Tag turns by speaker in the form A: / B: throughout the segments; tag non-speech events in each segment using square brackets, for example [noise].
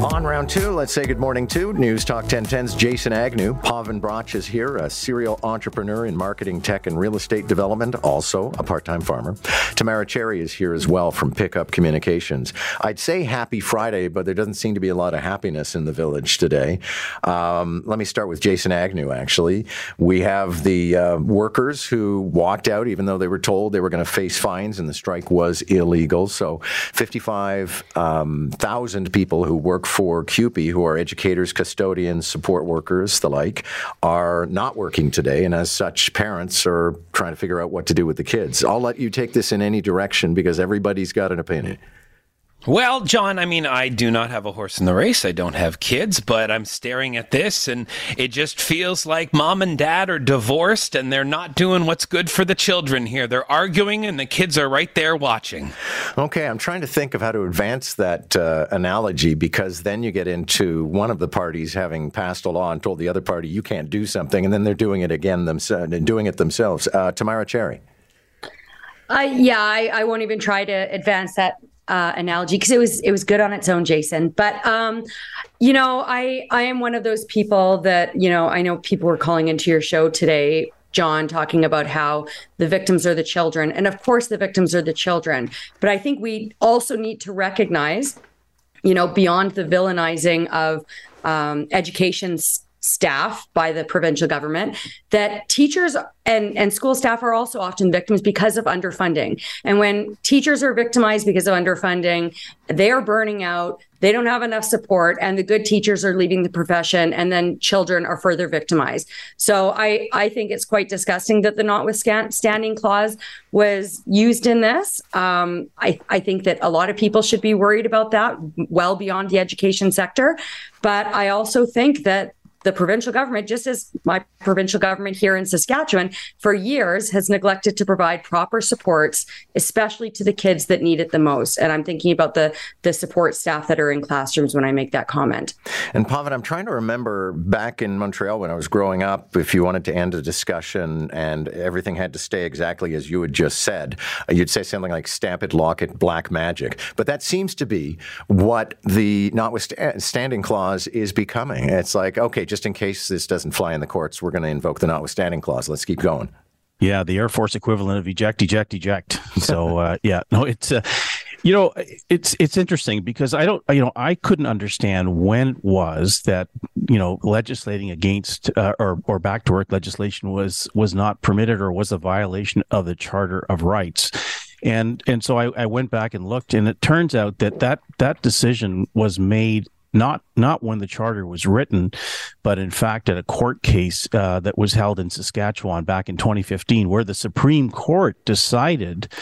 A: On round two, let's say good morning to News Talk 1010's Jason Agnew. Pavan Bratch is here, a serial entrepreneur in marketing, tech, and real estate development, also a part time farmer. Tamara Cherry is here as well from Pickup Communications. I'd say happy Friday, but there doesn't seem to be a lot of happiness in the village today. Um, let me start with Jason Agnew, actually. We have the uh, workers who walked out, even though they were told they were going to face fines and the strike was illegal. So 55,000 um, people who work for CUPE, who are educators, custodians, support workers, the like, are not working today. And as such, parents are trying to figure out what to do with the kids. I'll let you take this in any direction because everybody's got an opinion.
B: Well, John, I mean, I do not have a horse in the race. I don't have kids, but I'm staring at this and it just feels like mom and dad are divorced and they're not doing what's good for the children here. They're arguing and the kids are right there watching.
A: Okay, I'm trying to think of how to advance that uh, analogy because then you get into one of the parties having passed a law and told the other party you can't do something, and then they're doing it again themselves and doing it themselves. Uh, Tamara Cherry.
C: Uh, yeah, I, I won't even try to advance that uh, analogy because it was it was good on its own, Jason. But um, you know, I I am one of those people that you know I know people were calling into your show today. John talking about how the victims are the children. And of course, the victims are the children. But I think we also need to recognize, you know, beyond the villainizing of um, education staff by the provincial government that teachers and, and school staff are also often victims because of underfunding. And when teachers are victimized because of underfunding, they are burning out, they don't have enough support, and the good teachers are leaving the profession, and then children are further victimized. So I, I think it's quite disgusting that the notwithstanding clause was used in this. Um, I, I think that a lot of people should be worried about that well beyond the education sector. But I also think that the provincial government, just as my provincial government here in Saskatchewan, for years has neglected to provide proper supports, especially to the kids that need it the most. And I'm thinking about the the support staff that are in classrooms when I make that comment.
A: And Pavan, I'm trying to remember back in Montreal when I was growing up, if you wanted to end a discussion and everything had to stay exactly as you had just said, you'd say something like stamp it, lock it, black magic. But that seems to be what the notwithstanding clause is becoming. It's like, okay, just in case this doesn't fly in the courts, we're going to invoke the notwithstanding clause. Let's keep going.
D: Yeah, the Air Force equivalent of eject, eject, eject. [laughs] So uh, yeah, no, it's uh, you know it's it's interesting because I don't you know I couldn't understand when it was that you know legislating against uh, or or back to work legislation was was not permitted or was a violation of the Charter of Rights and and so I, I, went back and looked and it turns out that that that decision was made not not when the charter was written, but in fact at a court case uh, that was held in Saskatchewan back in 2015, where the Supreme Court decided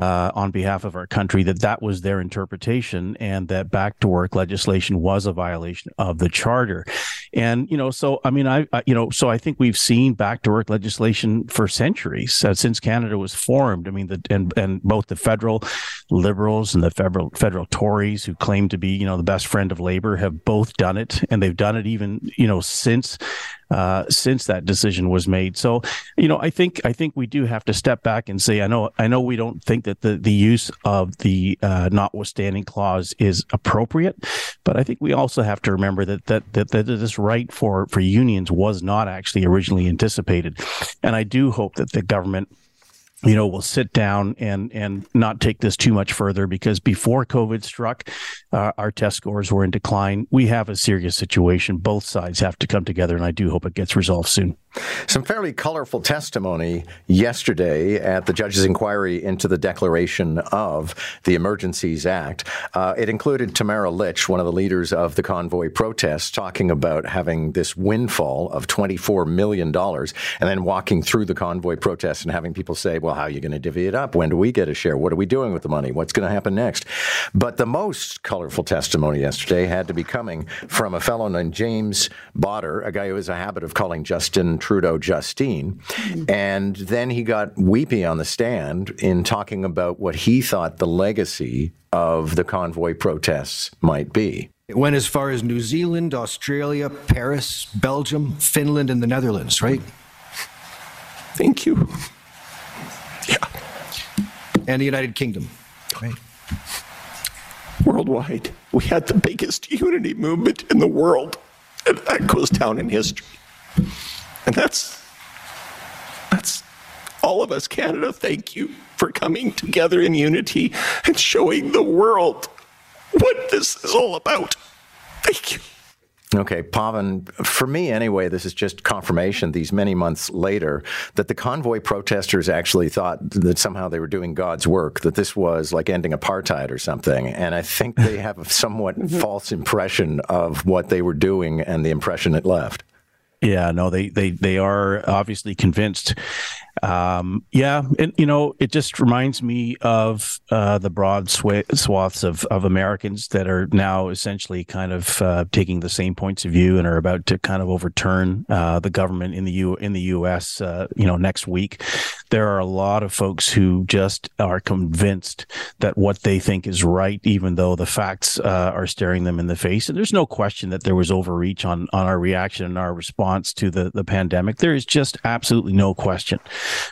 D: uh, on behalf of our country that that was their interpretation and that back to work legislation was a violation of the charter. And you know, so I mean, I, I you know, so I think we've seen back to work legislation for centuries uh, since Canada was formed. I mean, the and and both the federal liberals and the federal federal Tories who claim to be you know the best friend of labor have both done it, and they've done it even you know since uh, since that decision was made. So, you know, I think I think we do have to step back and say, I know I know we don't think that the the use of the uh, notwithstanding clause is appropriate, but I think we also have to remember that that that, that this right for for unions was not actually originally anticipated, and I do hope that the government you know, we'll sit down and and not take this too much further because before COVID struck, uh, our test scores were in decline. We have a serious situation. Both sides have to come together, and I do hope it gets resolved soon.
A: Some fairly colorful testimony yesterday at the judge's inquiry into the declaration of the Emergencies Act. Uh, it included Tamara Lich, one of the leaders of the convoy protest, talking about having this windfall of $24 million and then walking through the convoy protest and having people say, well, how are you going to divvy it up? When do we get a share? What are we doing with the money? What's going to happen next? But the most colorful testimony yesterday had to be coming from a fellow named James Bauder, a guy who has a habit of calling Justin Trudeau Justine. Mm-hmm. And then he got weepy on the stand in talking about what he thought the legacy of the convoy protests might be.
E: It went as far as New Zealand, Australia, Paris, Belgium, Finland, and the Netherlands, right?
F: Thank you.
E: Yeah. And the United Kingdom.
F: Right. Worldwide, we had the biggest unity movement in the world, and that goes down in history. And that's that's all of us, Canada. Thank you for coming together in unity and showing the world what this is all about. Thank you.
A: Okay, Pavan, for me anyway, this is just confirmation these many months later that the convoy protesters actually thought that somehow they were doing God's work, that this was like ending apartheid or something. And I think they have a somewhat [laughs] mm-hmm. false impression of what they were doing and the impression it left.
D: Yeah, no, they they they are obviously convinced um, yeah, and you know, it just reminds me of uh, the broad sw- swaths of, of Americans that are now essentially kind of uh, taking the same points of view and are about to kind of overturn uh, the government in the U in the U.S. Uh, you know, next week. There are a lot of folks who just are convinced that what they think is right, even though the facts uh, are staring them in the face. And there's no question that there was overreach on on our reaction and our response to the the pandemic. There is just absolutely no question.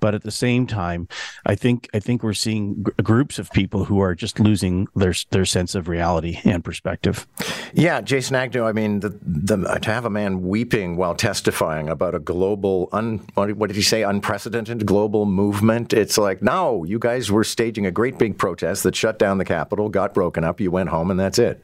D: But at the same time, I think I think we're seeing groups of people who are just losing their their sense of reality and perspective.
A: Yeah, Jason Agnew. I mean, the, the, to have a man weeping while testifying about a global, un, what did he say, unprecedented global movement. It's like, no, you guys were staging a great big protest that shut down the Capitol, got broken up, you went home, and that's it.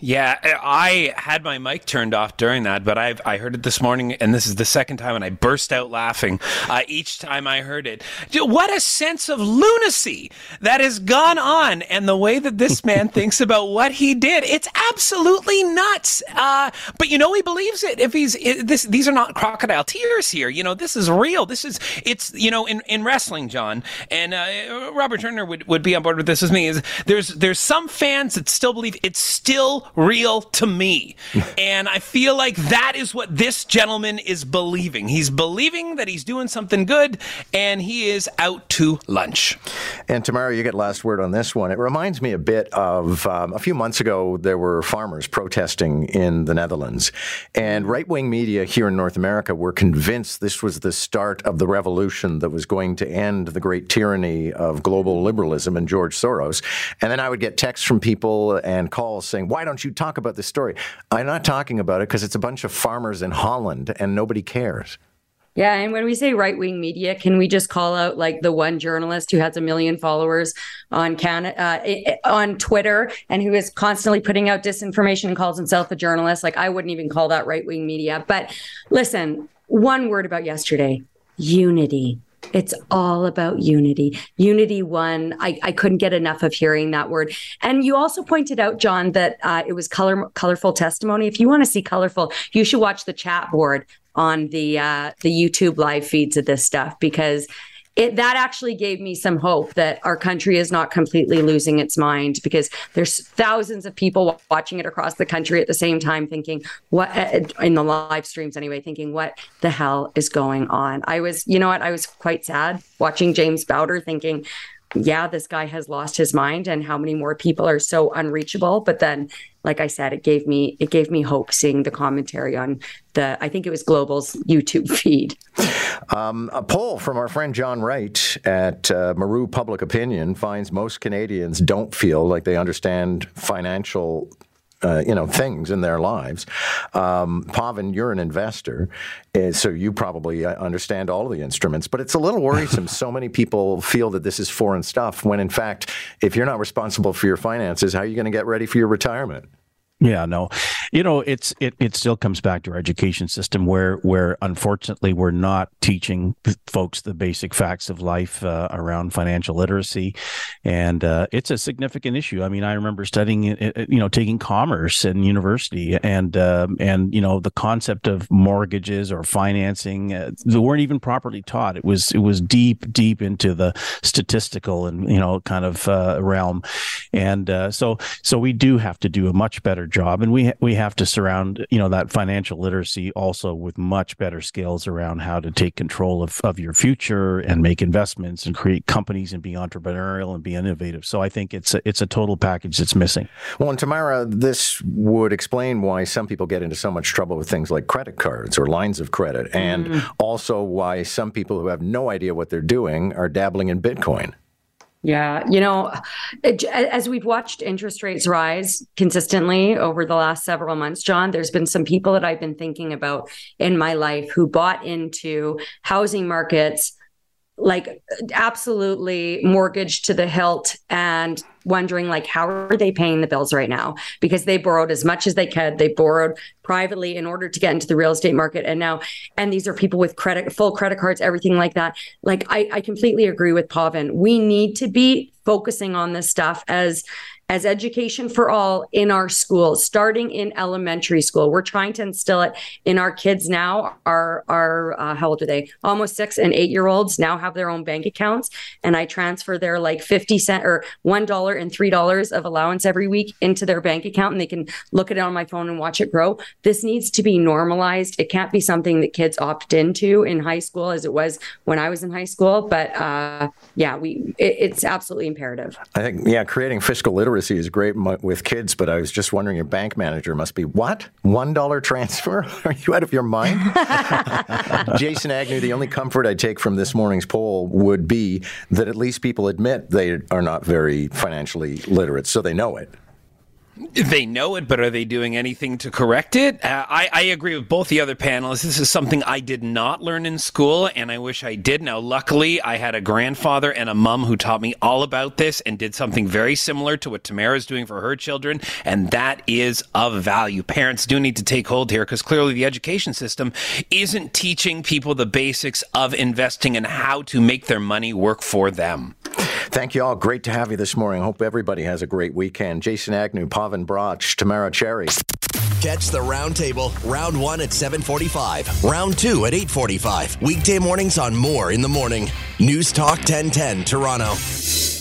B: Yeah, I had my mic turned off during that, but I I heard it this morning, and this is the second time, and I burst out laughing uh, each time I heard it. What a sense of lunacy that has gone on, and the way that this man [laughs] thinks about what he did—it's absolutely nuts. Uh, but you know, he believes it. If he's it, this, these are not crocodile tears here. You know, this is real. This is it's you know in, in wrestling, John, and uh, Robert Turner would, would be on board with this as me. Is there's there's some fans that still believe it's still real to me. [laughs] and I feel like that is what this gentleman is believing. He's believing that he's doing something good and he is out to lunch.
A: And tomorrow you get last word on this one. It reminds me a bit of um, a few months ago, there were farmers protesting in the Netherlands. And right wing media here in North America were convinced this was the start of the revolution that was going to end the great tyranny of global liberalism and George Soros. And then I would get texts from people and calls saying, why don't don't you talk about this story? I'm not talking about it because it's a bunch of farmers in Holland and nobody cares.
C: Yeah, and when we say right wing media, can we just call out like the one journalist who has a million followers on Canada uh, on Twitter and who is constantly putting out disinformation and calls himself a journalist? Like I wouldn't even call that right wing media. But listen, one word about yesterday: unity. It's all about unity. Unity one. I, I couldn't get enough of hearing that word. And you also pointed out, John, that uh, it was color colorful testimony. If you want to see colorful, you should watch the chat board on the uh, the YouTube live feeds of this stuff because it, that actually gave me some hope that our country is not completely losing its mind because there's thousands of people watching it across the country at the same time thinking what uh, in the live streams anyway thinking what the hell is going on. I was you know what? I was quite sad watching James Bauder thinking yeah, this guy has lost his mind and how many more people are so unreachable. But then, like I said, it gave me it gave me hope seeing the commentary on the I think it was Global's YouTube [laughs] feed.
A: Um, a poll from our friend John Wright at uh, Maru Public Opinion finds most Canadians don't feel like they understand financial uh, you know things in their lives. Um, Pavan, you're an investor, uh, so you probably uh, understand all of the instruments. But it's a little worrisome. [laughs] so many people feel that this is foreign stuff, when in fact, if you're not responsible for your finances, how are you going to get ready for your retirement?
D: Yeah, no, you know, it's it it still comes back to our education system where where unfortunately we're not teaching folks the basic facts of life uh, around financial literacy, and uh, it's a significant issue. I mean, I remember studying, you know, taking commerce in university, and um, and you know the concept of mortgages or financing uh, they weren't even properly taught. It was it was deep deep into the statistical and you know kind of uh, realm, and uh, so so we do have to do a much better job, and we we have to surround you know that financial literacy also with much better skills around how to take control of of your future and make investments and create companies and be entrepreneurial and be innovative. So I think it's a, it's a total package that's missing.
A: Well, and Tamara, this would explain why some people get into so much trouble with things like credit cards or lines of credit, and mm. also why some people who have no idea what they're doing are dabbling in Bitcoin.
C: Yeah, you know, as we've watched interest rates rise consistently over the last several months, John, there's been some people that I've been thinking about in my life who bought into housing markets like absolutely mortgaged to the hilt and wondering like how are they paying the bills right now because they borrowed as much as they could they borrowed privately in order to get into the real estate market and now and these are people with credit full credit cards everything like that like i, I completely agree with Pavan we need to be focusing on this stuff as as education for all in our schools, starting in elementary school. We're trying to instill it in our kids now. Our our uh, how old are they? Almost six and eight year olds now have their own bank accounts, and I transfer their like fifty cent or one dollar and three dollars of allowance every week into their bank account, and they can look at it on my phone and watch it grow. This needs to be normalized. It can't be something that kids opt into in high school as it was when I was in high school. But uh, yeah, we it, it's absolutely imperative.
A: I think yeah, creating fiscal literacy is great with kids, but I was just wondering your bank manager must be what? One dollar transfer? [laughs] Are you out of your mind? [laughs] Jason Agnew, the only comfort I take from this morning's poll would be that at least people admit they are not very financially literate, so they know it.
B: They know it, but are they doing anything to correct it? Uh, I, I agree with both the other panelists. This is something I did not learn in school, and I wish I did. Now, luckily, I had a grandfather and a mom who taught me all about this and did something very similar to what Tamara is doing for her children, and that is of value. Parents do need to take hold here because clearly the education system isn't teaching people the basics of investing and how to make their money work for them.
A: Thank you all. Great to have you this morning. Hope everybody has a great weekend. Jason Agnew, Pavan Bratch, Tamara Cherry.
G: Catch the roundtable, round one at 745, round two at 845. Weekday mornings on Moore in the Morning. News Talk 1010, Toronto.